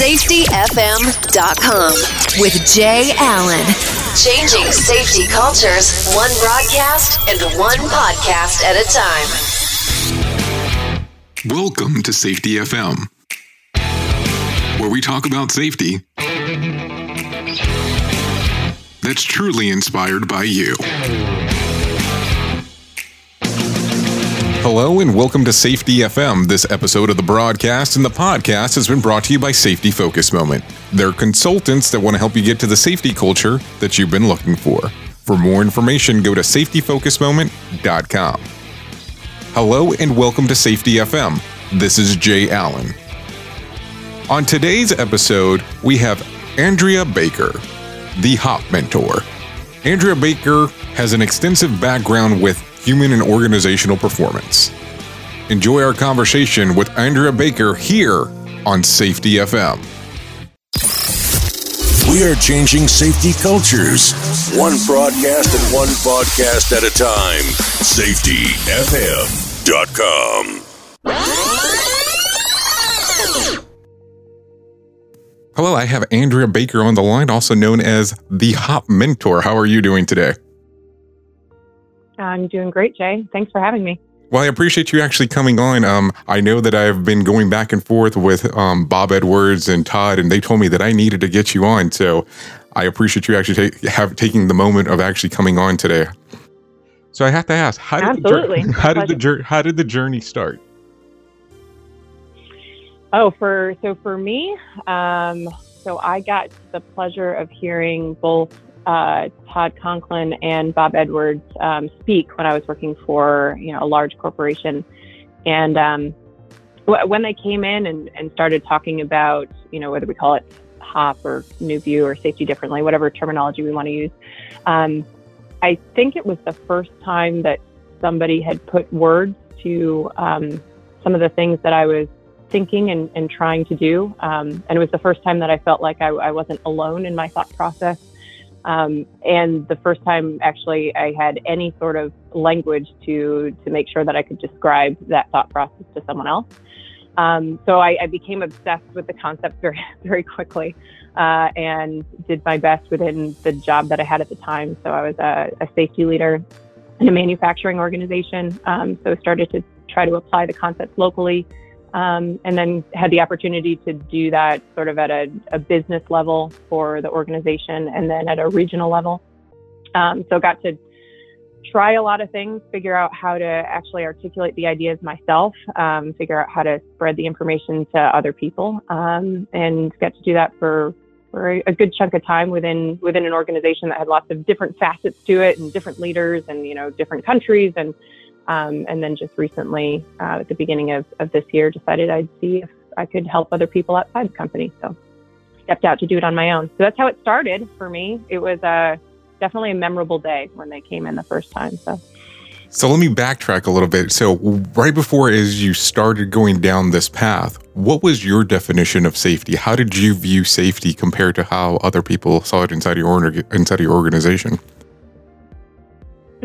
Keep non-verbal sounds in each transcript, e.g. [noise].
SafetyFM.com with Jay Allen. Changing safety cultures, one broadcast and one podcast at a time. Welcome to Safety FM, where we talk about safety that's truly inspired by you. Hello and welcome to Safety FM. This episode of the broadcast and the podcast has been brought to you by Safety Focus Moment. They're consultants that want to help you get to the safety culture that you've been looking for. For more information, go to safetyfocusmoment.com. Hello and welcome to Safety FM. This is Jay Allen. On today's episode, we have Andrea Baker, the HOP Mentor. Andrea Baker has an extensive background with human and organizational performance. Enjoy our conversation with Andrea Baker here on Safety FM. We are changing safety cultures, one broadcast and one podcast at a time. SafetyFM.com. Hello, I have Andrea Baker on the line, also known as the Hop Mentor. How are you doing today? I'm doing great, Jay. Thanks for having me. Well, I appreciate you actually coming on. Um, I know that I've been going back and forth with um, Bob Edwards and Todd, and they told me that I needed to get you on. So I appreciate you actually take, have taking the moment of actually coming on today. So I have to ask, how did Absolutely. the, [laughs] how did the journey how did the journey start? Oh, for so for me, um, so I got the pleasure of hearing both uh, Todd Conklin and Bob Edwards um, speak when I was working for you know a large corporation, and um, w- when they came in and, and started talking about you know whether we call it HOP or New View or safety differently, whatever terminology we want to use, um, I think it was the first time that somebody had put words to um, some of the things that I was thinking and, and trying to do. Um, and it was the first time that I felt like I, I wasn't alone in my thought process um, and the first time actually I had any sort of language to to make sure that I could describe that thought process to someone else. Um, so I, I, became obsessed with the concept very [laughs] very quickly, uh, and did my best within the job that I had at the time. So I was a, a safety leader in a manufacturing organization. Um, so started to try to apply the concepts locally um, and then had the opportunity to do that sort of at a, a, business level for the organization and then at a regional level. Um, so got to try a lot of things, figure out how to actually articulate the ideas myself, um, figure out how to spread the information to other people, um, and got to do that for for a good chunk of time within within an organization that had lots of different facets to it and different leaders and you know different countries and um, and then just recently, uh, at the beginning of, of this year, decided I'd see if I could help other people outside the company. So stepped out to do it on my own. So that's how it started for me. It was uh, definitely a memorable day when they came in the first time. So. So let me backtrack a little bit. So right before as you started going down this path, what was your definition of safety? How did you view safety compared to how other people saw it inside your inside your organization?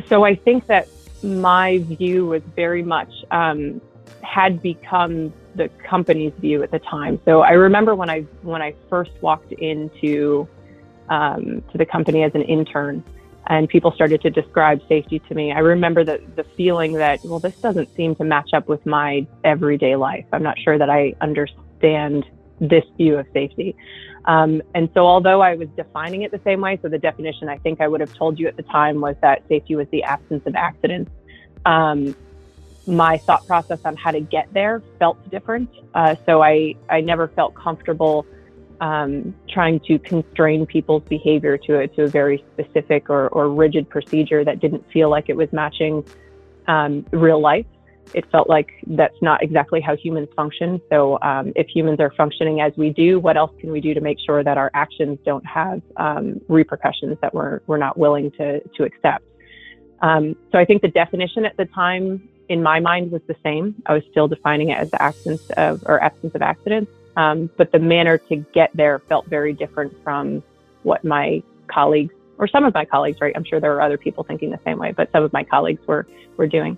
So I think that my view was very much um, had become the company's view at the time. So I remember when I when I first walked into um, to the company as an intern, and people started to describe safety to me. I remember the the feeling that well, this doesn't seem to match up with my everyday life. I'm not sure that I understand this view of safety. Um, and so, although I was defining it the same way, so the definition I think I would have told you at the time was that safety was the absence of accidents. Um, my thought process on how to get there felt different. Uh, so I, I never felt comfortable um, trying to constrain people's behavior to a, to a very specific or, or rigid procedure that didn't feel like it was matching um, real life it felt like that's not exactly how humans function. So, um, if humans are functioning as we do, what else can we do to make sure that our actions don't have um, repercussions that we're we're not willing to to accept? Um, so, I think the definition at the time in my mind was the same. I was still defining it as the absence of or absence of accidents, um, but the manner to get there felt very different from what my colleagues or some of my colleagues, right? I'm sure there are other people thinking the same way, but some of my colleagues were were doing.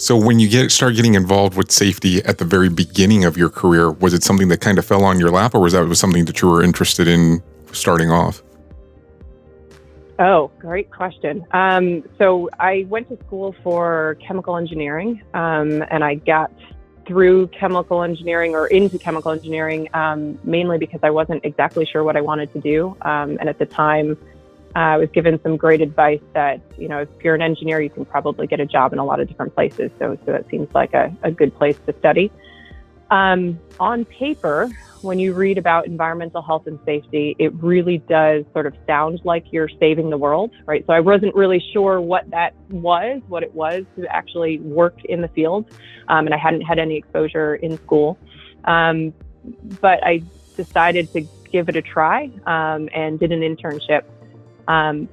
So when you get start getting involved with safety at the very beginning of your career, was it something that kind of fell on your lap, or was that was something that you were interested in starting off? Oh, great question. Um, so I went to school for chemical engineering, um, and I got through chemical engineering or into chemical engineering um, mainly because I wasn't exactly sure what I wanted to do. Um, and at the time, I was given some great advice that, you know, if you're an engineer, you can probably get a job in a lot of different places. So, so that seems like a, a good place to study. Um, on paper, when you read about environmental health and safety, it really does sort of sound like you're saving the world, right? So I wasn't really sure what that was, what it was to actually work in the field, um, and I hadn't had any exposure in school. Um, but I decided to give it a try um, and did an internship um,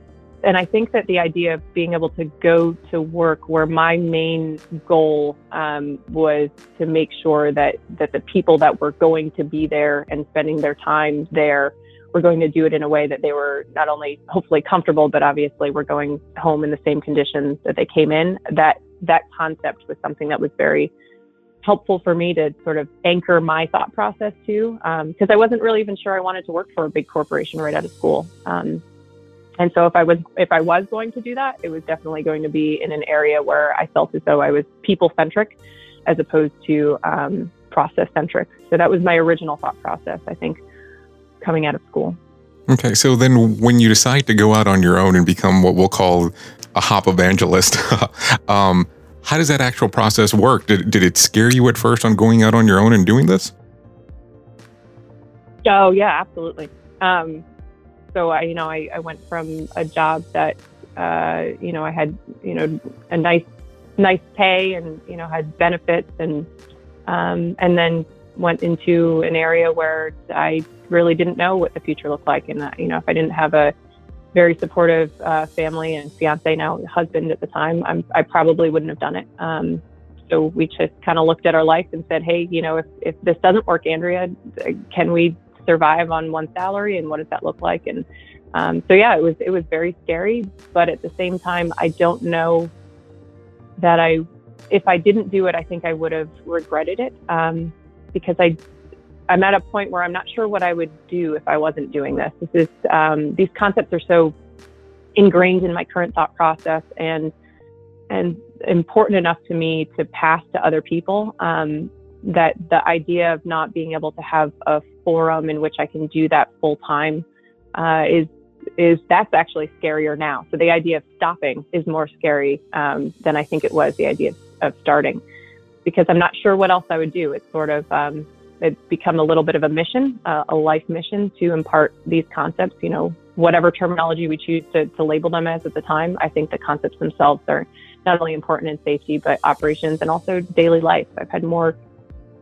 and I think that the idea of being able to go to work where my main goal um, was to make sure that, that the people that were going to be there and spending their time there were going to do it in a way that they were not only hopefully comfortable, but obviously were going home in the same conditions that they came in. That that concept was something that was very helpful for me to sort of anchor my thought process to, because um, I wasn't really even sure I wanted to work for a big corporation right out of school. Um, and so if I was if I was going to do that, it was definitely going to be in an area where I felt as though I was people centric as opposed to um, process centric. So that was my original thought process, I think, coming out of school. Okay, so then when you decide to go out on your own and become what we'll call a hop evangelist, [laughs] um, how does that actual process work? Did, did it scare you at first on going out on your own and doing this? Oh, yeah, absolutely. Um, so I, you know, I, I went from a job that, uh, you know, I had, you know, a nice, nice pay and, you know, had benefits and, um, and then went into an area where I really didn't know what the future looked like. And, uh, you know, if I didn't have a very supportive uh, family and fiance now husband at the time, I'm, I probably wouldn't have done it. Um, so we just kind of looked at our life and said, hey, you know, if, if this doesn't work, Andrea, can we survive on one salary and what does that look like? And um, so yeah, it was it was very scary, but at the same time, I don't know that I if I didn't do it, I think I would have regretted it um, because I I'm at a point where I'm not sure what I would do if I wasn't doing this. This is um, these concepts are so ingrained in my current thought process and and important enough to me to pass to other people um, that the idea of not being able to have a forum in which I can do that full time uh, is is that's actually scarier now. So the idea of stopping is more scary um, than I think it was the idea of, of, starting, because I'm not sure what else I would do. It's sort of um, it's become a little bit of a mission, uh, a life mission to impart these concepts. You know, whatever terminology we choose to, to label them as at the time. I think the concepts themselves are not only important in safety, but operations and also daily life. I've had more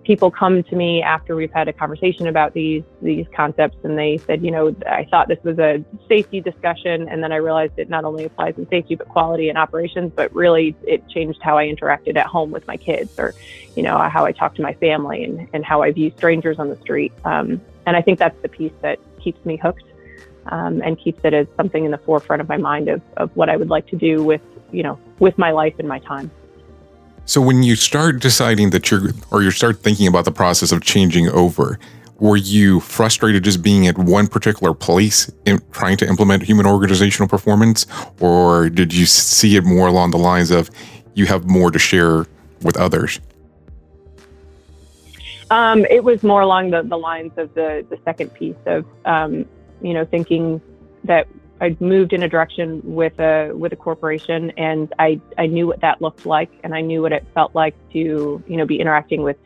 people come to me after we've had a conversation about these these concepts and they said you know i thought this was a safety discussion and then i realized it not only applies in safety but quality and operations but really it changed how i interacted at home with my kids or you know how i talk to my family and, and how i view strangers on the street. Um, and i think that's the piece that keeps me hooked um, and keeps it as something in the forefront of my mind of, of what i would like to do with you know with my life and my time so when you start deciding that you're, or you start thinking about the process of changing over, were you frustrated just being at one particular place in trying to implement human organizational performance, or did you see it more along the lines of you have more to share with others? Um, it was more along the, the lines of the, the second piece of, um, you know, thinking that I moved in a direction with a with a corporation, and I I knew what that looked like, and I knew what it felt like to you know be interacting with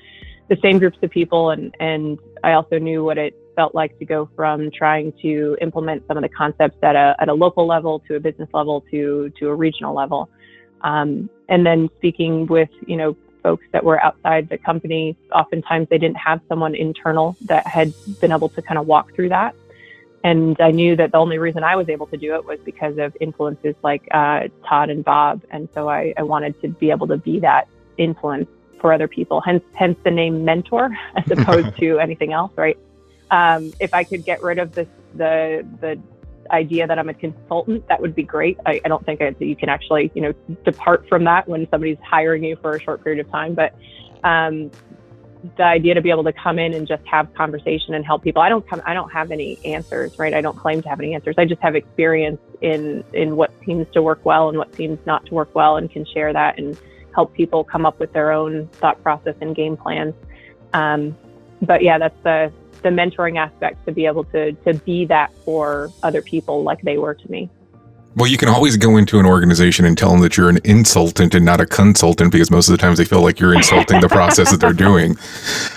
the same groups of people, and and I also knew what it felt like to go from trying to implement some of the concepts at a at a local level to a business level to to a regional level, um, and then speaking with you know folks that were outside the company. Oftentimes, they didn't have someone internal that had been able to kind of walk through that. And I knew that the only reason I was able to do it was because of influences like uh, Todd and Bob. And so I, I, wanted to be able to be that influence for other people. Hence, hence the name mentor [laughs] as opposed [laughs] to anything else, right? Um, if I could get rid of this, the the idea that I'm a consultant, that would be great. I, I don't think I, you can actually, you know, depart from that when somebody's hiring you for a short period of time. But um, the idea to be able to come in and just have conversation and help people. I don't come. I don't have any answers, right? I don't claim to have any answers. I just have experience in in what seems to work well and what seems not to work well, and can share that and help people come up with their own thought process and game plans. Um, but yeah, that's the the mentoring aspect to be able to to be that for other people like they were to me. Well, you can always go into an organization and tell them that you're an insultant and not a consultant because most of the times they feel like you're insulting the process that they're [laughs] doing.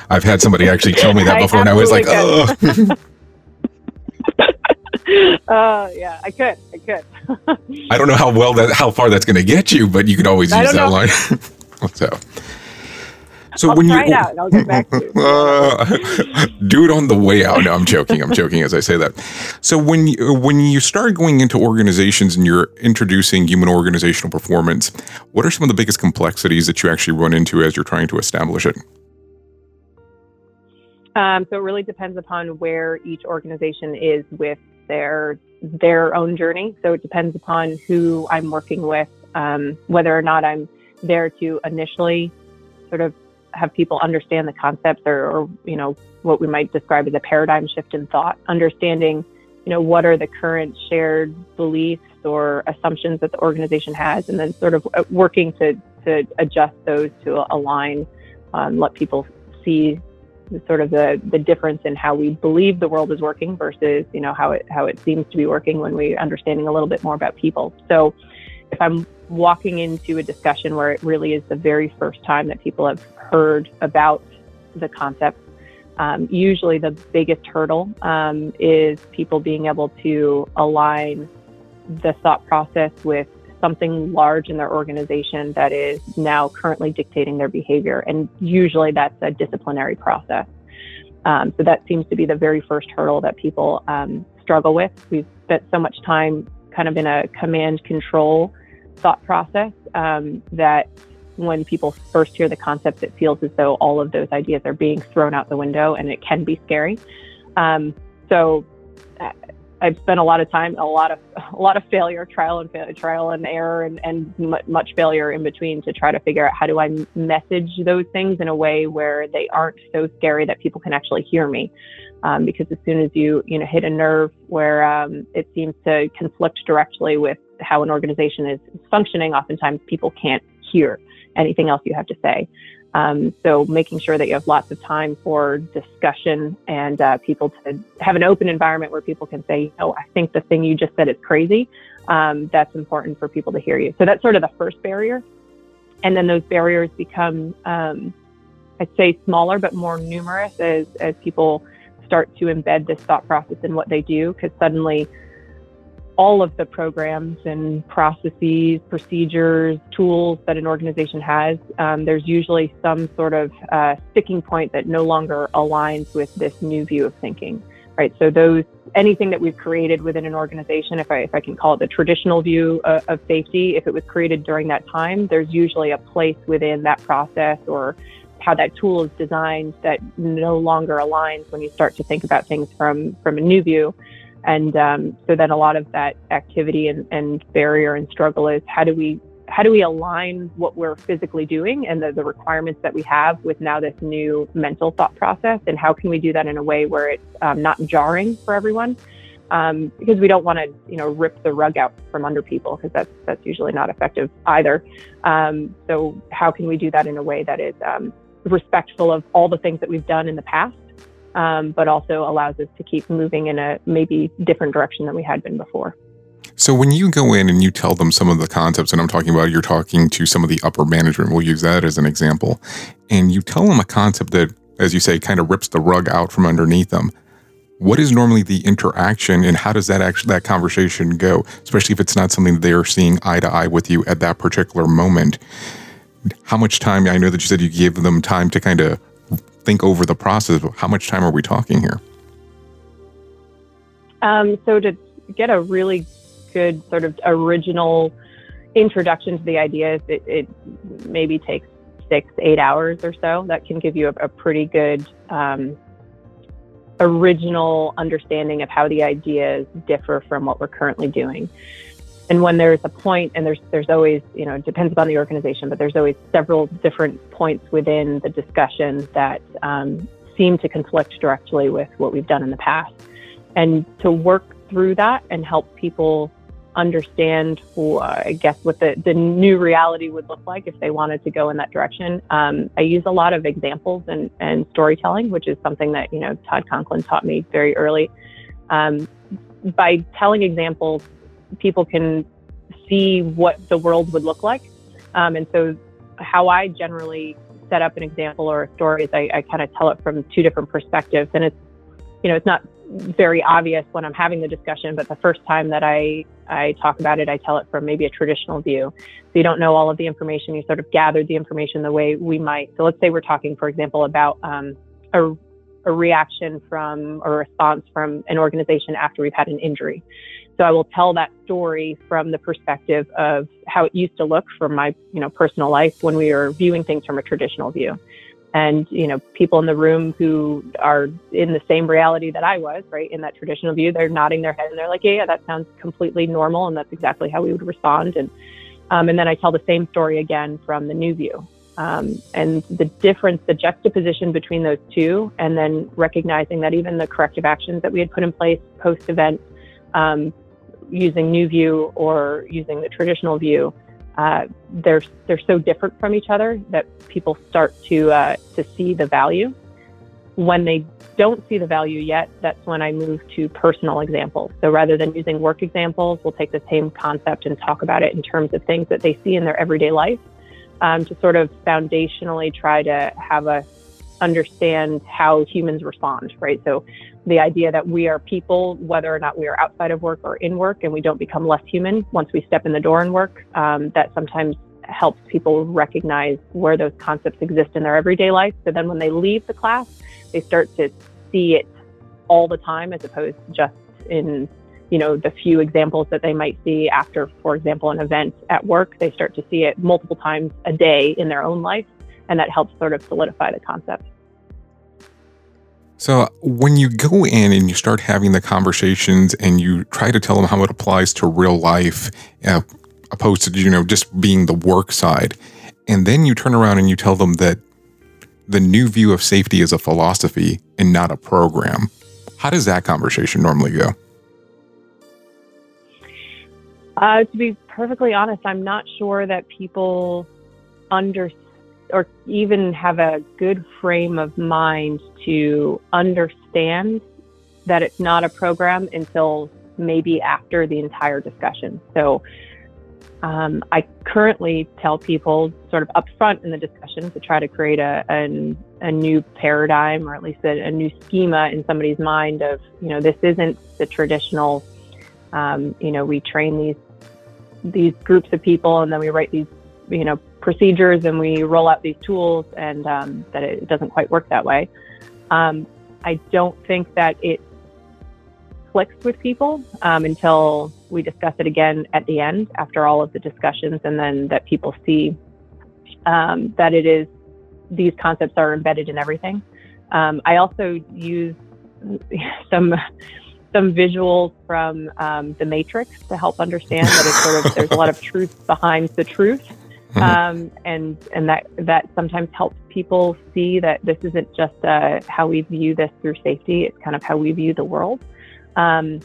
I've had somebody actually tell me that before, I and I was like, "Oh." [laughs] uh, yeah, I could, I could. I don't know how well that, how far that's going to get you, but you could always use that know. line. [laughs] so, so I'll when you, out, I'll get back to you. Uh, [laughs] do it on the way out. No, I'm joking. I'm joking as I say that. So when you, when you start going into organizations and you're introducing human organizational performance, what are some of the biggest complexities that you actually run into as you're trying to establish it? Um, so it really depends upon where each organization is with their their own journey. So it depends upon who I'm working with, um, whether or not I'm there to initially sort of have people understand the concepts or, or, you know what we might describe as a paradigm shift in thought understanding you know what are the current shared beliefs or assumptions that the organization has and then sort of uh, working to to adjust those to align um, let people see sort of the the difference in how we believe the world is working versus you know how it how it seems to be working when we're understanding a little bit more about people. So if i'm walking into a discussion where it really is the very first time that people have heard about the concept. Um, usually, the biggest hurdle um, is people being able to align the thought process with something large in their organization that is now currently dictating their behavior. And usually, that's a disciplinary process. Um, so, that seems to be the very first hurdle that people um, struggle with. We've spent so much time kind of in a command control thought process um, that when people first hear the concept, it feels as though all of those ideas are being thrown out the window, and it can be scary. Um, so uh, I've spent a lot of time, a lot of [laughs] a lot of failure, trial and fa- trial and error, and and much failure in between to try to figure out how do I message those things in a way where they aren't so scary that people can actually hear me. Um, because as soon as you you know hit a nerve where um, it seems to conflict directly with how an organization is functioning, oftentimes people can't hear anything else you have to say. Um, so making sure that you have lots of time for discussion and uh, people to have an open environment where people can say, "Oh, I think the thing you just said is crazy." Um, that's important for people to hear you. So that's sort of the first barrier, and then those barriers become, um, I'd say, smaller but more numerous as as people start to embed this thought process in what they do, because suddenly all of the programs and processes, procedures, tools that an organization has, um, there's usually some sort of uh, sticking point that no longer aligns with this new view of thinking, right? So those anything that we've created within an organization, if I if I can call it the traditional view of, of safety, if it was created during that time, there's usually a place within that process or how that tool is designed that no longer aligns when you start to think about things from from a new view. And um, so then a lot of that activity and, and barrier and struggle is how do we how do we align what we're physically doing and the, the requirements that we have with now this new mental thought process? And how can we do that in a way where it's um, not jarring for everyone? Um, because we don't want to you know rip the rug out from under people because that's that's usually not effective either. Um, so how can we do that in a way that is um, respectful of all the things that we've done in the past um, but also allows us to keep moving in a maybe different direction than we had been before. So when you go in and you tell them some of the concepts that I'm talking about, you're talking to some of the upper management. We'll use that as an example. And you tell them a concept that, as you say, kind of rips the rug out from underneath them. What is normally the interaction and how does that actually that conversation go? Especially if it's not something they're seeing eye to eye with you at that particular moment. How much time I know that you said you gave them time to kind of think over the process. But How much time are we talking here? Um, so to get a really good sort of original introduction to the ideas, it, it maybe takes six, eight hours or so. That can give you a, a pretty good um, original understanding of how the ideas differ from what we're currently doing. And when there's a point, and there's there's always, you know, it depends upon the organization, but there's always several different points within the discussion that um, seem to conflict directly with what we've done in the past. And to work through that and help people understand, uh, I guess, what the, the new reality would look like if they wanted to go in that direction. Um, I use a lot of examples and, and storytelling, which is something that, you know, Todd Conklin taught me very early. Um, by telling examples, people can see what the world would look like. Um, and so, how I generally set up an example or a story is I, I kind of tell it from two different perspectives. And it's, you know, it's not very obvious when I'm having the discussion, but the first time that I, I talk about it, I tell it from maybe a traditional view. So you don't know all of the information. You sort of gathered the information the way we might. So let's say we're talking, for example, about um, a, a reaction from a response from an organization after we've had an injury. So I will tell that story from the perspective of how it used to look from my, you know, personal life when we were viewing things from a traditional view. And you know people in the room who are in the same reality that i was right in that traditional view they're nodding their head and they're like yeah yeah that sounds completely normal and that's exactly how we would respond. And um, and then i tell the same story again from the new view. Um, and the difference the juxtaposition between those two and then recognizing that even the corrective actions that we had put in place post event um, using new view or using the traditional view uh, they're they're so different from each other that people start to uh, to see the value. When they don't see the value yet, that's when I move to personal examples. So rather than using work examples, we'll take the same concept and talk about it in terms of things that they see in their everyday life um, to sort of foundationally try to have us understand how humans respond, right? So the idea that we are people, whether or not we are outside of work or in work, and we don't become less human once we step in the door and work, um, that sometimes helps people recognize where those concepts exist in their everyday life. So then when they leave the class, they start to see it all the time as opposed to just in you know the few examples that they might see after for example an event at work they start to see it multiple times a day in their own life and that helps sort of solidify the concept so when you go in and you start having the conversations and you try to tell them how it applies to real life, uh, opposed to you know just being the work side, and then you turn around and you tell them that the new view of safety is a philosophy and not a program. How does that conversation normally go? Uh, to be perfectly honest, I'm not sure that people understand or even have a good frame of mind to understand that it's not a program until maybe after the entire discussion. So um, I currently tell people sort of upfront in the discussion to try to create a, a, a new paradigm or at least a, a, new schema in somebody's mind of, you know, this isn't the traditional, um, you know, we train these these groups of people and then we write these, you know, procedures and we roll out these tools and um, that it doesn't quite work that way. Um, I don't think that it clicks with people um, until we discuss it again at the end after all of the discussions and then that people see um, that it is these concepts are embedded in everything. Um, I also use some some visuals from um, the Matrix to help understand that it's sort of there's a lot of truth behind the truth. Mm-hmm. Um, and and that that sometimes helps people see that this isn't just uh, how we view this through safety; it's kind of how we view the world. Um,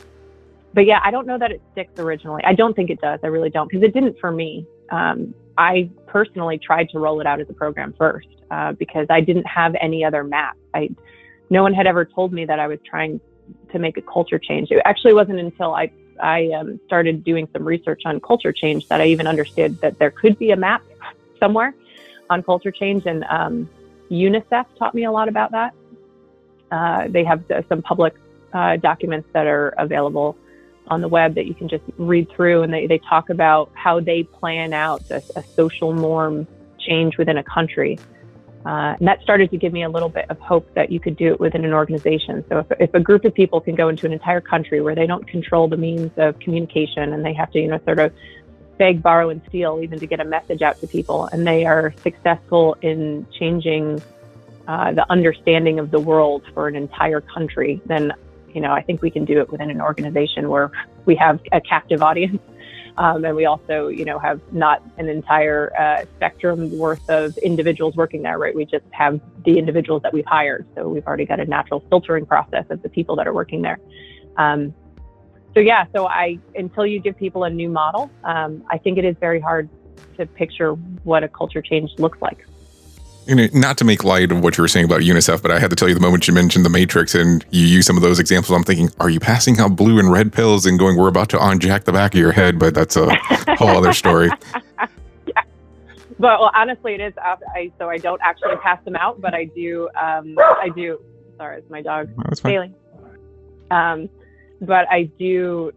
but yeah, I don't know that it sticks originally. I don't think it does. I really don't because it didn't for me. Um, I personally tried to roll it out as a program first uh, because I didn't have any other map. I no one had ever told me that I was trying to make a culture change. It actually wasn't until I I um, started doing some research on culture change that I even understood that there could be a map somewhere on culture change. And um, UNICEF taught me a lot about that. Uh, they have some public uh, documents that are available on the web that you can just read through, and they, they talk about how they plan out a, a social norm change within a country. Uh, and that started to give me a little bit of hope that you could do it within an organization. So if, if a group of people can go into an entire country where they don't control the means of communication and they have to, you know, sort of beg, borrow, and steal even to get a message out to people, and they are successful in changing uh, the understanding of the world for an entire country, then you know I think we can do it within an organization where we have a captive audience, um, and we also you know have not an entire uh, spectrum worth of individuals working there. Right, we just have the individuals that we've hired, so we've already got a natural filtering process of the people that are working there. Um, so yeah, so I until you give people a new model, um, I think it is very hard to picture what a culture change looks like. You know, not to make light of what you were saying about UNICEF, but I had to tell you the moment you mentioned the Matrix and you use some of those examples, I'm thinking, are you passing out blue and red pills and going, we're about to unjack the back of your head? But that's a whole other story. [laughs] yeah. But well, honestly, it is. Uh, I, so I don't actually pass them out, but I do. Um, I do. Sorry, it's my dog, Bailey. Um, but I do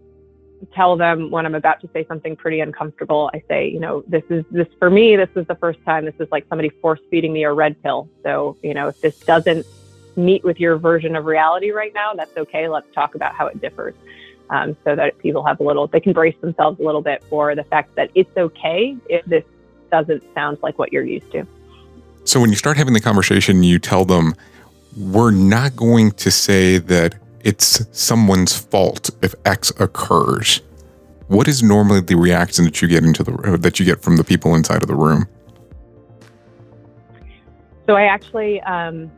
tell them when I'm about to say something pretty uncomfortable. I say, you know, this is this for me. This is the first time. This is like somebody force feeding me a red pill. So you know, if this doesn't meet with your version of reality right now, that's okay. Let's talk about how it differs. Um, so that people have a little, they can brace themselves a little bit for the fact that it's okay if this doesn't sound like what you're used to. So when you start having the conversation, you tell them, we're not going to say that it's someone's fault if X occurs, what is normally the reaction that you get into the uh, that you get from the people inside of the room? So I actually, um,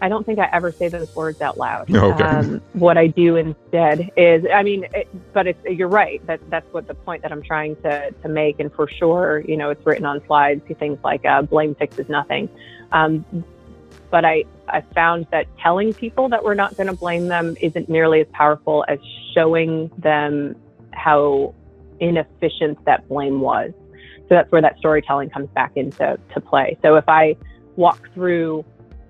I don't think I ever say those words out loud. Okay. Um, what I do instead is, I mean, it, but it's, you're right. That that's what the point that I'm trying to to make. And for sure, you know, it's written on slides. Things like uh, blame fixes nothing. Um, but I, I found that telling people that we're not going to blame them isn't nearly as powerful as showing them how inefficient that blame was. So that's where that storytelling comes back into to play. So if I walk through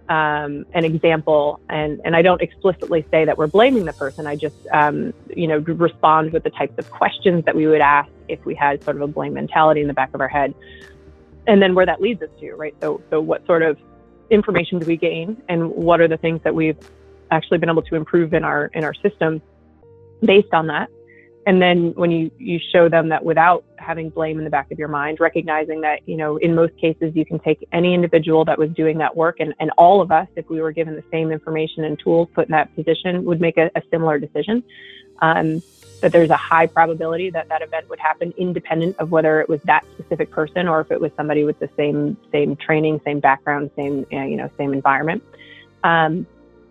um, an example and, and I don't explicitly say that we're blaming the person, I just, um, you know, respond with the types of questions that we would ask if we had sort of a blame mentality in the back of our head. And then where that leads us to, right? So, so what sort of information do we gain and what are the things that we've actually been able to improve in our in our system based on that? And then when you you show them that without having blame in the back of your mind recognizing that you know in most cases you can take any individual that was doing that work and, and all of us if we were given the same information and tools put in that position would make a, a similar decision um, that there's a high probability that that event would happen independent of whether it was that specific person or if it was somebody with the same same training, same background, same you know same environment. Um,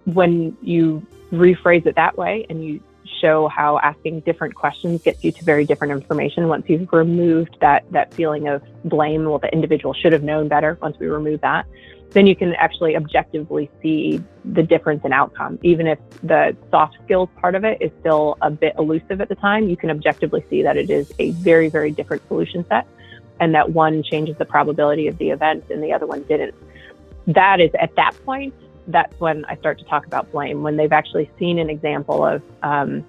when you rephrase it that way and you show how asking different questions gets you to very different information once you've removed that that feeling of blame well the individual should have known better once we remove that then you can actually objectively see the difference in outcome. Even if the soft skills part of it is still a bit elusive at the time, you can objectively see that it is a very, very different solution set and that one changes the probability of the event and the other one didn't. That is at that point, that's when I start to talk about blame, when they've actually seen an example of, um,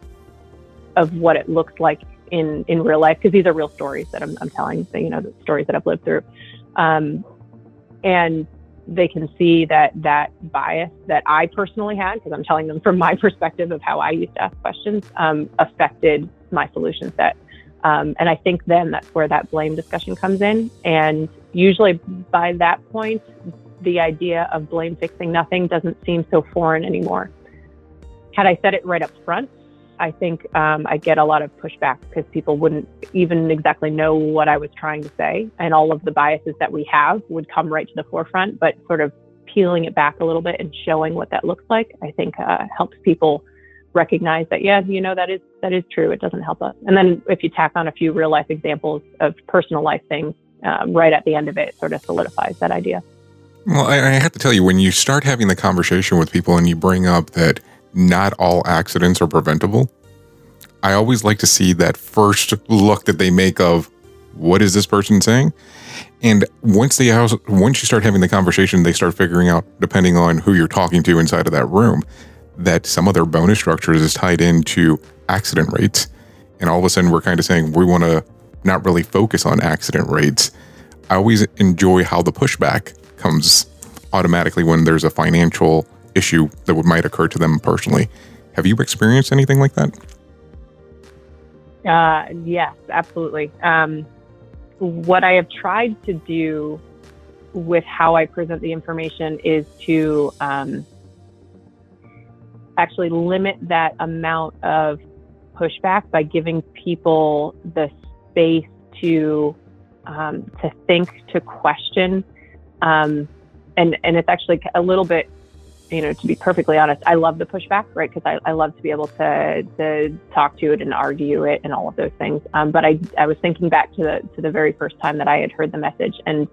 of what it looks like in, in real life, because these are real stories that I'm, I'm telling, you know, the stories that I've lived through. Um, and they can see that that bias that I personally had, because I'm telling them from my [laughs] perspective of how I used to ask questions, um, affected my solution set. Um, and I think then that's where that blame discussion comes in. And usually by that point, the idea of blame fixing nothing doesn't seem so foreign anymore. Had I said it right up front, I think um, I get a lot of pushback because people wouldn't even exactly know what I was trying to say. And all of the biases that we have would come right to the forefront, but sort of peeling it back a little bit and showing what that looks like, I think uh, helps people recognize that, yeah, you know, that is, that is true. It doesn't help us. And then if you tack on a few real life examples of personal life things um, right at the end of it, sort of solidifies that idea. Well, I, I have to tell you, when you start having the conversation with people and you bring up that not all accidents are preventable. I always like to see that first look that they make of what is this person saying? And once they once you start having the conversation, they start figuring out, depending on who you're talking to inside of that room, that some of their bonus structures is tied into accident rates. And all of a sudden, we're kind of saying we want to not really focus on accident rates. I always enjoy how the pushback comes automatically when there's a financial issue that would might occur to them personally. Have you experienced anything like that? Uh, yes, absolutely. Um, what I have tried to do with how I present the information is to um, actually limit that amount of pushback by giving people the space to um, to think, to question, um, and and it's actually a little bit, you know, to be perfectly honest, I love the pushback, right? Because I, I love to be able to to talk to it and argue it and all of those things. Um, but I I was thinking back to the to the very first time that I had heard the message, and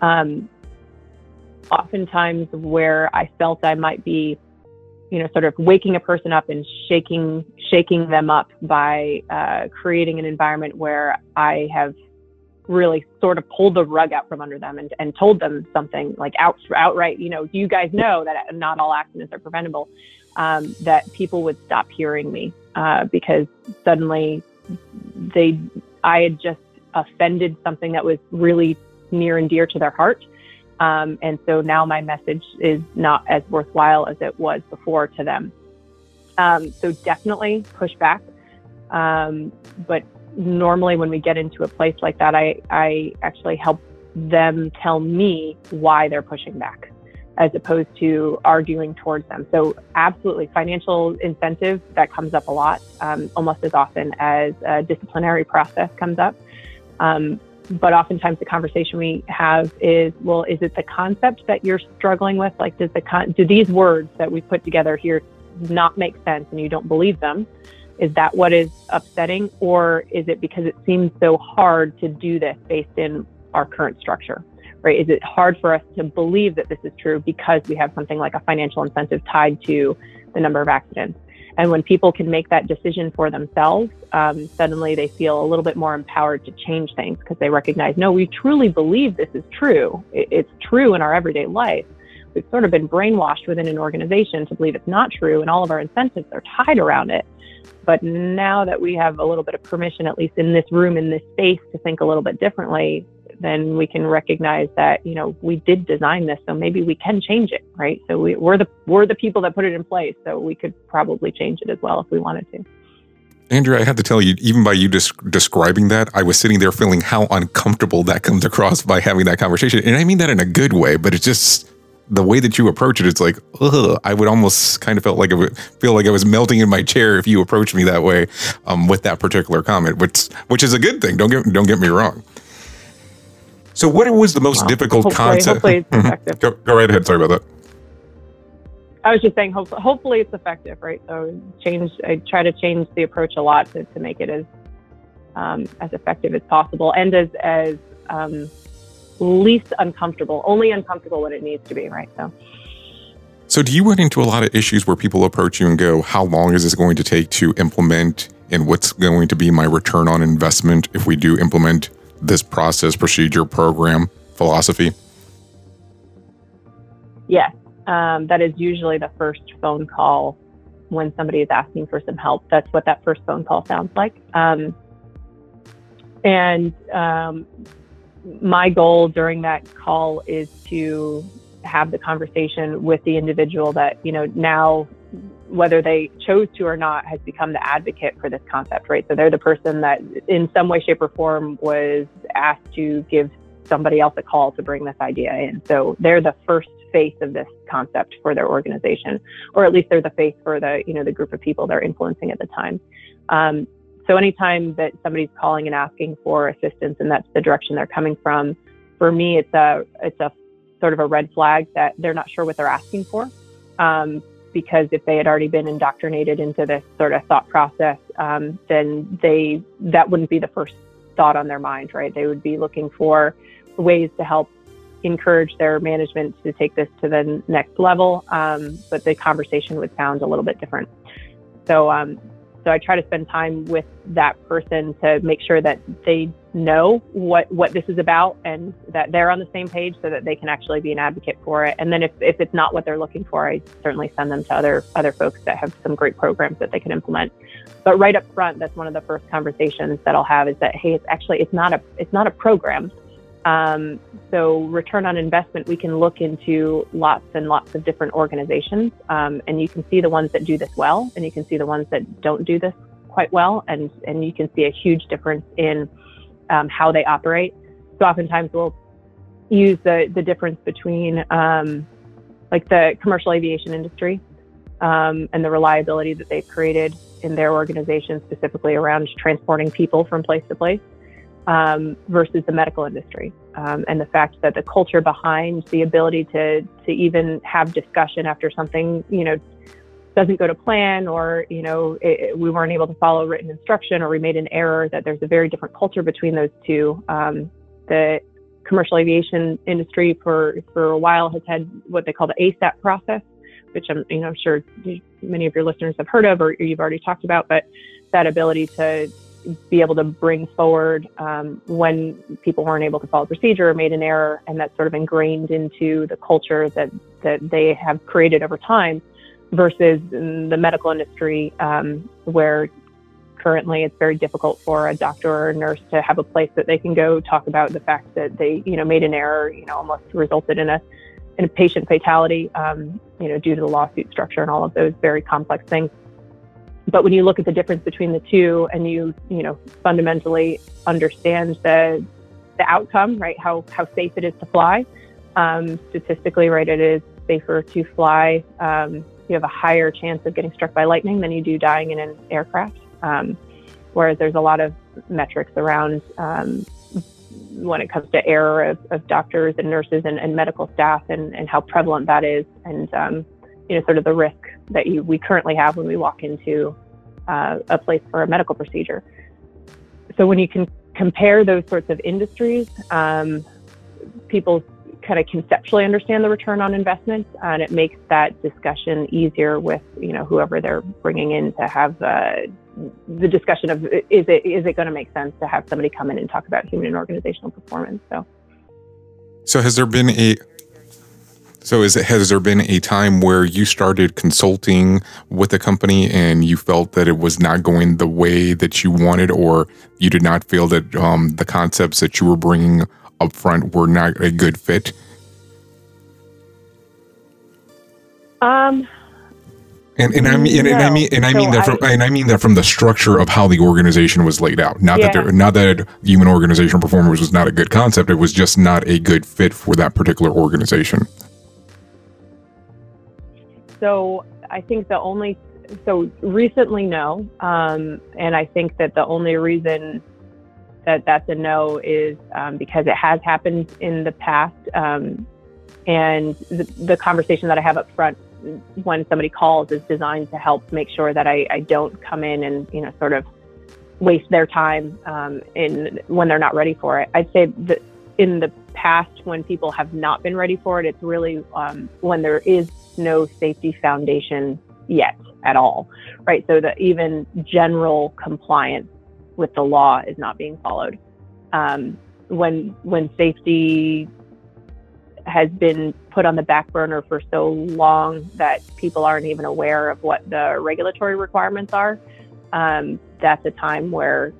um, oftentimes where I felt I might be you know, sort of waking a person up and shaking shaking them up by uh, creating an environment where I have really sort of pulled the rug out from under them and, and told them something like out, outright, you know, do you guys know that not all accidents are preventable, um, that people would stop hearing me uh, because suddenly they, I had just offended something that was really near and dear to their heart. Um, and so now my message is not as worthwhile as it was before to them. Um, so definitely push back. Um, but normally when we get into a place like that, I, I actually help them tell me why they're pushing back as opposed to arguing towards them. So absolutely financial incentive that comes up a lot, um, almost as often as a disciplinary process comes up. Um, but oftentimes the conversation we have is, well, is it the concept that you're struggling with? Like, does the con- do these words that we put together here not make sense and you don't believe them? Is that what is upsetting, or is it because it seems so hard to do this based in our current structure? Right? Is it hard for us to believe that this is true because we have something like a financial incentive tied to the number of accidents? And when people can make that decision for themselves, um, suddenly they feel a little bit more empowered to change things because they recognize, no, we truly believe this is true. It's true in our everyday life. We've sort of been brainwashed within an organization to believe it's not true, and all of our incentives are tied around it. But now that we have a little bit of permission, at least in this room, in this space, to think a little bit differently, then we can recognize that you know we did design this so maybe we can change it right so we, we're the we're the people that put it in place so we could probably change it as well if we wanted to Andrea, I have to tell you, even by you des- describing that, I was sitting there feeling how uncomfortable that comes across by having that conversation. And I mean that in a good way, but it's just the way that you approach it. It's like, ugh, I would almost kind of felt like I would feel like I was melting in my chair if you approached me that way um, with that particular comment, which which is a good thing. Don't get don't get me wrong. So, what was the most difficult hopefully, concept? Hopefully, it's effective. go, go right ahead. Sorry about that. I was just saying, hopefully, hopefully it's effective, right? So, change. I try to change the approach a lot to, to make it as um, as effective as possible and as as um, least uncomfortable. Only uncomfortable when it needs to be, right? So. So, do you run into a lot of issues where people approach you and go, "How long is this going to take to implement?" And what's going to be my return on investment if we do implement this process, procedure, program, philosophy? Yes, um, that is usually the first phone call when somebody is asking for some help. That's what that first phone call sounds like. Um, and um, my goal during that call is to have the conversation with the individual that, you know, now whether they chose to or not, has become the advocate for this concept, right? So they're the person that, in some way, shape, or form, was asked to give somebody else a call to bring this idea in. So they're the first face of this concept for their organization, or at least they're the face for the, you know, the group of people they're influencing at the time. Um, so anytime that somebody's calling and asking for assistance, and that's the direction they're coming from, for me, it's a, it's a sort of a red flag that they're not sure what they're asking for. Um, because if they had already been indoctrinated into this sort of thought process, um, then they that wouldn't be the first thought on their mind, right? They would be looking for ways to help encourage their management to take this to the next level, um, but the conversation would sound a little bit different. So, um, so I try to spend time with that person to make sure that they know what what this is about and that they're on the same page so that they can actually be an advocate for it. And then if, if it's not what they're looking for, I certainly send them to other other folks that have some great programs that they can implement. But right up front, that's one of the first conversations that I'll have is that hey, it's actually it's not a it's not a program. Um, so return on investment, we can look into lots and lots of different organizations, um, and you can see the ones that do this well, and you can see the ones that don't do this quite well, and and you can see a huge difference in um, how they operate. So oftentimes we'll use the the difference between um, like the commercial aviation industry um, and the reliability that they've created in their organization, specifically around transporting people from place to place, um, versus the medical industry, um, and the fact that the culture behind the ability to to even have discussion after something you know doesn't go to plan or you know it, we weren't able to follow written instruction or we made an error that there's a very different culture between those two um, the commercial aviation industry for for a while has had what they call the ASAP process, which I'm you know I'm sure many of your listeners have heard of or you've already talked about, but that ability to be able to bring forward um, when people weren't able to follow procedure or made an error, and that's sort of ingrained into the culture that that they have created over time, versus the medical industry um, where currently it's very difficult for a doctor or a nurse to have a place that they can go talk about the fact that they you know made an error you know almost resulted in a in a patient fatality um, you know due to the lawsuit structure and all of those very complex things but when you look at the difference between the two and you you know fundamentally understand the the outcome right how how safe it is to fly um, statistically right it is safer to fly um, you have a higher chance of getting struck by lightning than you do dying in an aircraft. Um, whereas there's a lot of metrics around um, when it comes to error of, of doctors and nurses and, and, medical staff and, and how prevalent that is and um, you know sort of the risk that you, we currently have when we walk into uh, a place for a medical procedure. So when you can compare those sorts of industries, um, people kind of conceptually understand the return on investment, and it makes that discussion easier with you know whoever they're bringing in to have uh, the discussion of is it is it going to make sense to have somebody come in and talk about human and organizational performance. So, so has there been a so is it, has there been a time where you started consulting with a company and you felt that it was not going the way that you wanted, or you did not feel that um, the concepts that you were bringing up front were not a good fit? Um, and, and I mean and, no. and I mean and I mean so that from I, and I mean that from the structure of how the organization was laid out. Not yeah. that there, not that human organizational performance was not a good concept. It was just not a good fit for that particular organization. So I think the only so recently no, um, and I think that the only reason that that's a no is um, because it has happened in the past. Um, and the, the, conversation that I have up front when somebody calls is designed to help make sure that I, I don't come in and, you know, sort of waste their time um, in when they're not ready for it. I'd say that in the past, when people have not been ready for it, it's really um, when there is no safety foundation yet at all, right? So that even general compliance with the law is not being followed. Um, when when safety has been put on the back burner for so long that people aren't even aware of what the regulatory requirements are, um, that's a time where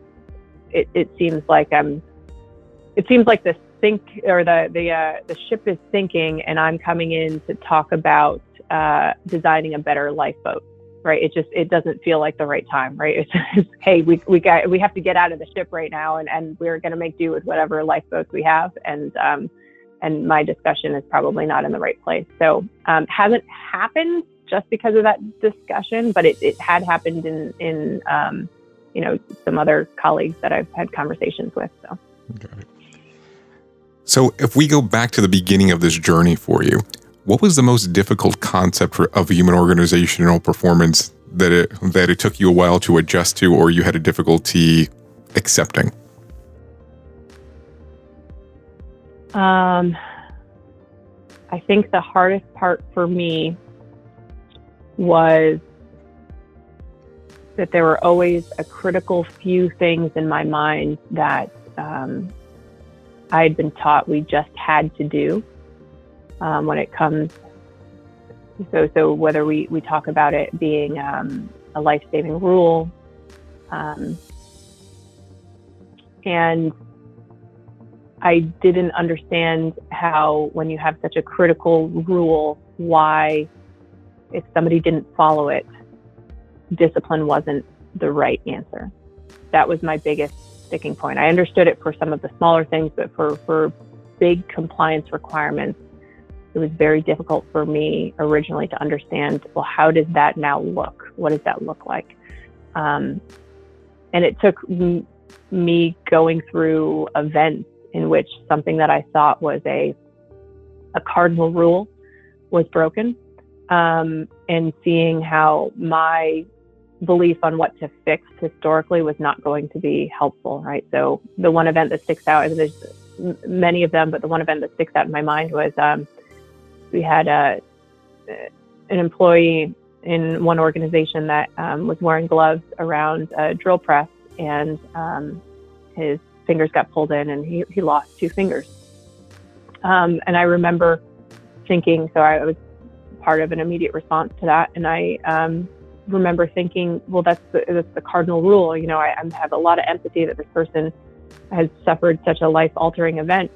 it, it seems like I'm. It seems like the sink or the the uh, the ship is sinking, and I'm coming in to talk about uh, designing a better lifeboat right? It just it doesn't feel like the right time, right? [laughs] It's just, hey, we we got we have to get out of the ship right now, and and we're going to make do with whatever lifeboats we have, and um, and my discussion is probably not in the right place. So um, hasn't happened just because of that discussion, but it, it had happened in in um, you know some other colleagues that I've had conversations with. So. So if we go back to the beginning of this journey for you, what was the most difficult concept for, of human organizational performance that it that it took you a while to adjust to, or you had a difficulty accepting? Um, I think the hardest part for me was that there were always a critical few things in my mind that um, I had been taught we just had to do um, when it comes. So, so whether we, we talk about it being um, a life saving rule, um, and I didn't understand how, when you have such a critical rule, why, if somebody didn't follow it, discipline wasn't the right answer. That was my biggest sticking point. I understood it for some of the smaller things, but for, for big compliance requirements, it was very difficult for me originally to understand well, how does that now look? What does that look like? Um, and it took m- me going through events in which something that I thought was a a cardinal rule was broken, um, and seeing how my belief on what to fix historically was not going to be helpful. Right. So the one event that sticks out, and there's many of them, but the one event that sticks out in my mind was um, we had a an employee in one organization that um, was wearing gloves around a drill press, and um, his fingers got pulled in, and he, he lost two fingers. Um, and I remember thinking, so I was part of an immediate response to that, and I um, remember thinking, well, that's the, that's the cardinal rule. You know, I, I have a lot of empathy that this person has suffered such a life-altering event.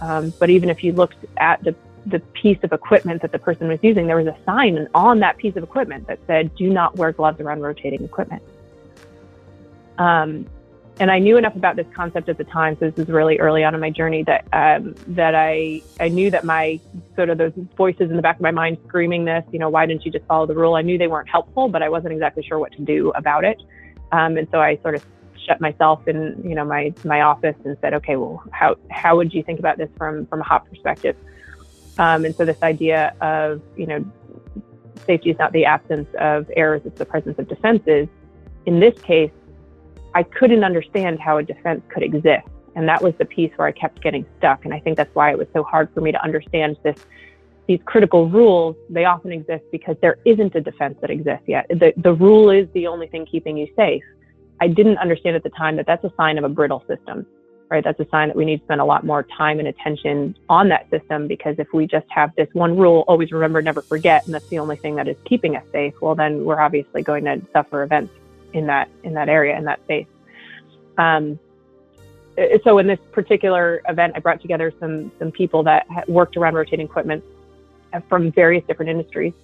Um, but even if you looked at the the piece of equipment that the person was using, there was a sign on that piece of equipment that said, do not wear gloves around rotating equipment. Um, and I knew enough about this concept at the time, so this was really early on in my journey that um, that I I knew that my sort of those voices in the back of my mind screaming this, you know, why didn't you just follow the rule? I knew they weren't helpful, but I wasn't exactly sure what to do about it, um, and so I sort of shut myself in, you know, my my office and said, okay, well, how how would you think about this from from a hop perspective? Um, and so this idea of, you know, safety is not the absence of errors, it's the presence of defenses. In this case, I couldn't understand how a defense could exist. And that was the piece where I kept getting stuck. And I think that's why it was so hard for me to understand this. These critical rules, they often exist because there isn't a defense that exists yet. The, the rule is the only thing keeping you safe. I didn't understand at the time that that's a sign of a brittle system right? That's a sign that we need to spend a lot more time and attention on that system because if we just have this one rule, always remember, never forget, and that's the only thing that is keeping us safe, well, then we're obviously going to suffer events in that in that area in that space. Um, so in this particular event, I brought together some some people that worked around rotating equipment from various different industries,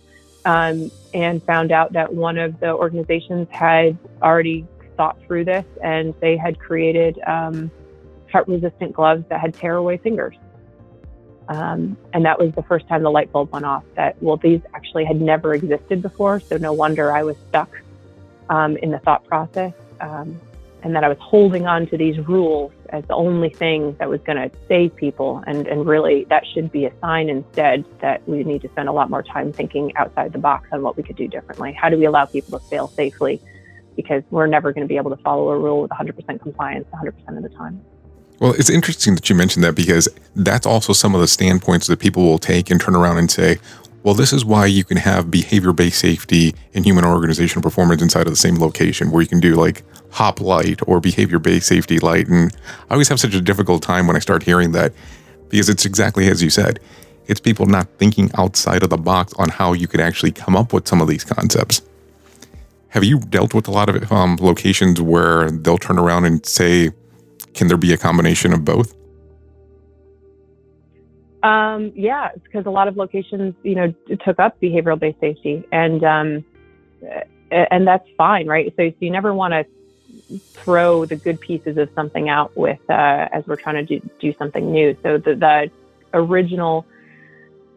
um, and found out that one of the organizations had already thought through this, and they had created um, cut resistant gloves that had tearaway fingers. Um, and that was the first time the light bulb went off that, well, these actually had never existed before. So no wonder I was stuck um, in the thought process. Um, and that I was holding on to these rules as the only thing that was going to save people. And, and really, that should be a sign instead that we need to spend a lot more time thinking outside the box on what we could do differently. How do we allow people to fail safely? Because we're never going to be able to follow a rule with 100% compliance 100% of the time. Well, it's interesting that you mentioned that because that's also some of the standpoints that people will take and turn around and say, well, this is why you can have behavior based safety and human organizational performance inside of the same location where you can do like hop light or behavior based safety light. And I always have such a difficult time when I start hearing that because it's exactly as you said. It's people not thinking outside of the box on how you could actually come up with some of these concepts. Have you dealt with a lot of um, locations where they'll turn around and say, can there be a combination of both? Um, yeah, because a lot of locations, you know, took up behavioral based safety, and um, and that's fine, right? So, so you never want to throw the good pieces of something out with uh, as we're trying to do, do something new. So the, the original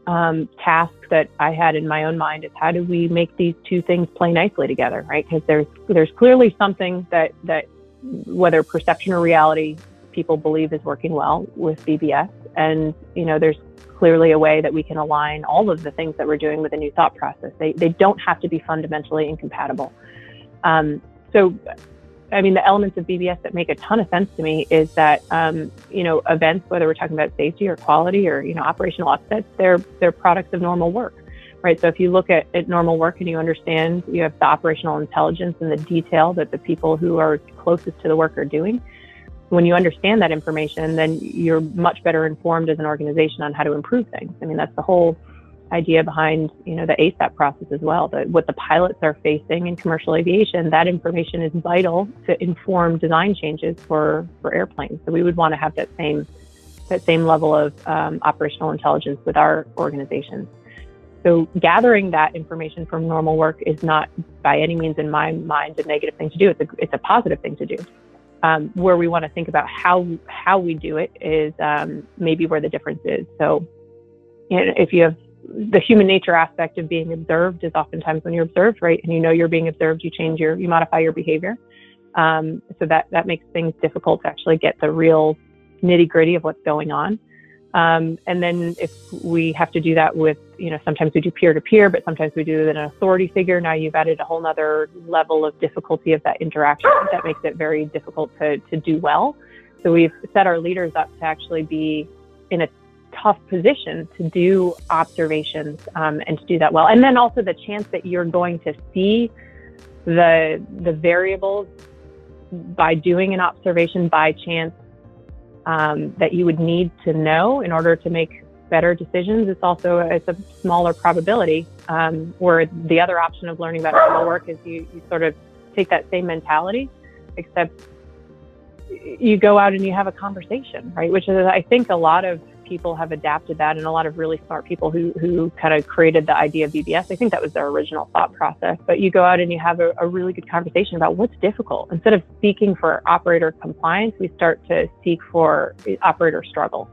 um, task that I had in my own mind is how do we make these two things play nicely together, right? Because there's there's clearly something that that whether perception or reality people believe is working well with BBS. And, you know, there's clearly a way that we can align all of the things that we're doing with a new thought process. They, they don't have to be fundamentally incompatible. Um, so, I mean, the elements of BBS that make a ton of sense to me is that, um, you know, events, whether we're talking about safety or quality or, you know, operational upsets, they're, they're products of normal work right? So if you look at, at normal work and you understand you have the operational intelligence and the detail that the people who are closest to the work are doing, when you understand that information, then you're much better informed as an organization on how to improve things. I mean, that's the whole idea behind you know the ASAP process as well. That what the pilots are facing in commercial aviation, that information is vital to inform design changes for for airplanes. So we would want to have that same that same level of um, operational intelligence with our organizations. So gathering that information from normal work is not by any means in my mind a negative thing to do. It's a, it's a positive thing to do. Um, where we want to think about how how we do it is um, maybe where the difference is. So, if you have the human nature aspect of being observed is oftentimes when you're observed, right, and you know you're being observed, you change your, you modify your behavior. Um, so that that makes things difficult to actually get the real nitty gritty of what's going on. Um, and then if we have to do that with, you know, sometimes we do peer to peer, but sometimes we do it in an authority figure. Now you've added a whole nother level of difficulty of that interaction that makes it very difficult to, to do well. So we've set our leaders up to actually be in a tough position to do observations um, and to do that well. And then also the chance that you're going to see the the variables by doing an observation by chance um, that you would need to know in order to make better decisions. It's also it's a smaller probability. Um, where the other option of learning about normal work is you, you sort of take that same mentality, except you go out and you have a conversation, right? Which is I think a lot of people have adapted that and a lot of really smart people who, who kind of created the idea of BBS. I think that was their original thought process. But you go out and you have a, a really good conversation about what's difficult. Instead of seeking for operator compliance, we start to seek for operator struggle.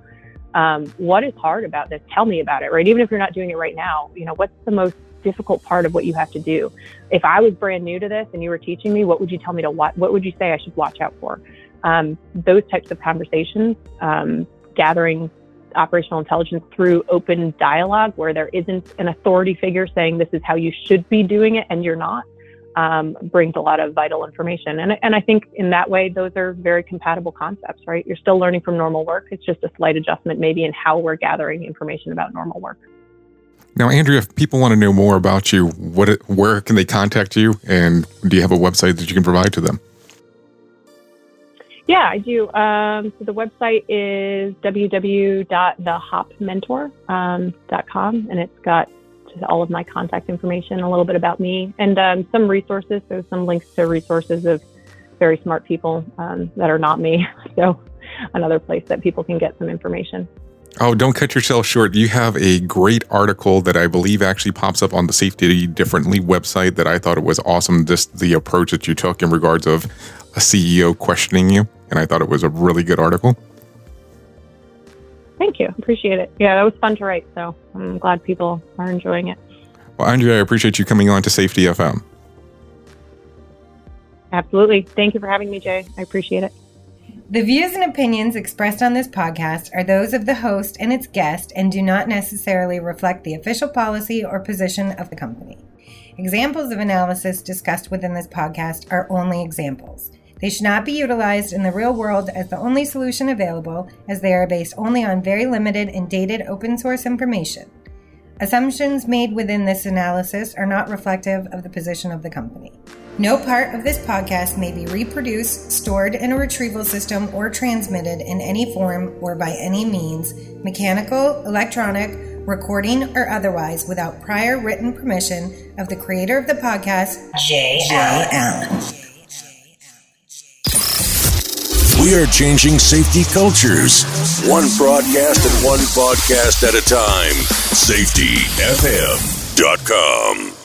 Um, what is hard about this? Tell me about it, right? Even if you're not doing it right now, you know, what's the most difficult part of what you have to do? If I was brand new to this and you were teaching me, what would you tell me to watch? What would you say I should watch out for? Um, those types of conversations, um, gathering operational intelligence through open dialogue where there isn't an authority figure saying this is how you should be doing it and you're not um, brings a lot of vital information. And, and I think in that way, those are very compatible concepts, right? You're still learning from normal work. It's just a slight adjustment maybe in how we're gathering information about normal work. Now, Andrea, if people want to know more about you, what, where can they contact you? And do you have a website that you can provide to them? Yeah, I do. Um, so the website is www.thehopmentor.com, um, and it's got all of my contact information, a little bit about me, and um, some resources. So some links to resources of very smart people um, that are not me. [laughs] So another place that people can get some information. Oh, don't cut yourself short. You have a great article that I believe actually pops up on the Safety Differently website that I thought it was awesome. Just the approach that you took in regards of a CEO questioning you and I thought it was a really good article. Thank you. Appreciate it. Yeah, that was fun to write. So I'm glad people are enjoying it. Well, Andrea, I appreciate you coming on to Safety FM. Absolutely. Thank you for having me, Jay. I appreciate it. The views and opinions expressed on this podcast are those of the host and its guest and do not necessarily reflect the official policy or position of the company. Examples of analysis discussed within this podcast are only examples. They should not be utilized in the real world as the only solution available, as they are based only on very limited and dated open source information. Assumptions made within this analysis are not reflective of the position of the company. No part of this podcast may be reproduced, stored in a retrieval system, or transmitted in any form or by any means, mechanical, electronic, recording, or otherwise, without prior written permission of the creator of the podcast, Jay, Jay Allen. We are changing safety cultures, one broadcast and one podcast at a time. SafetyFM.com.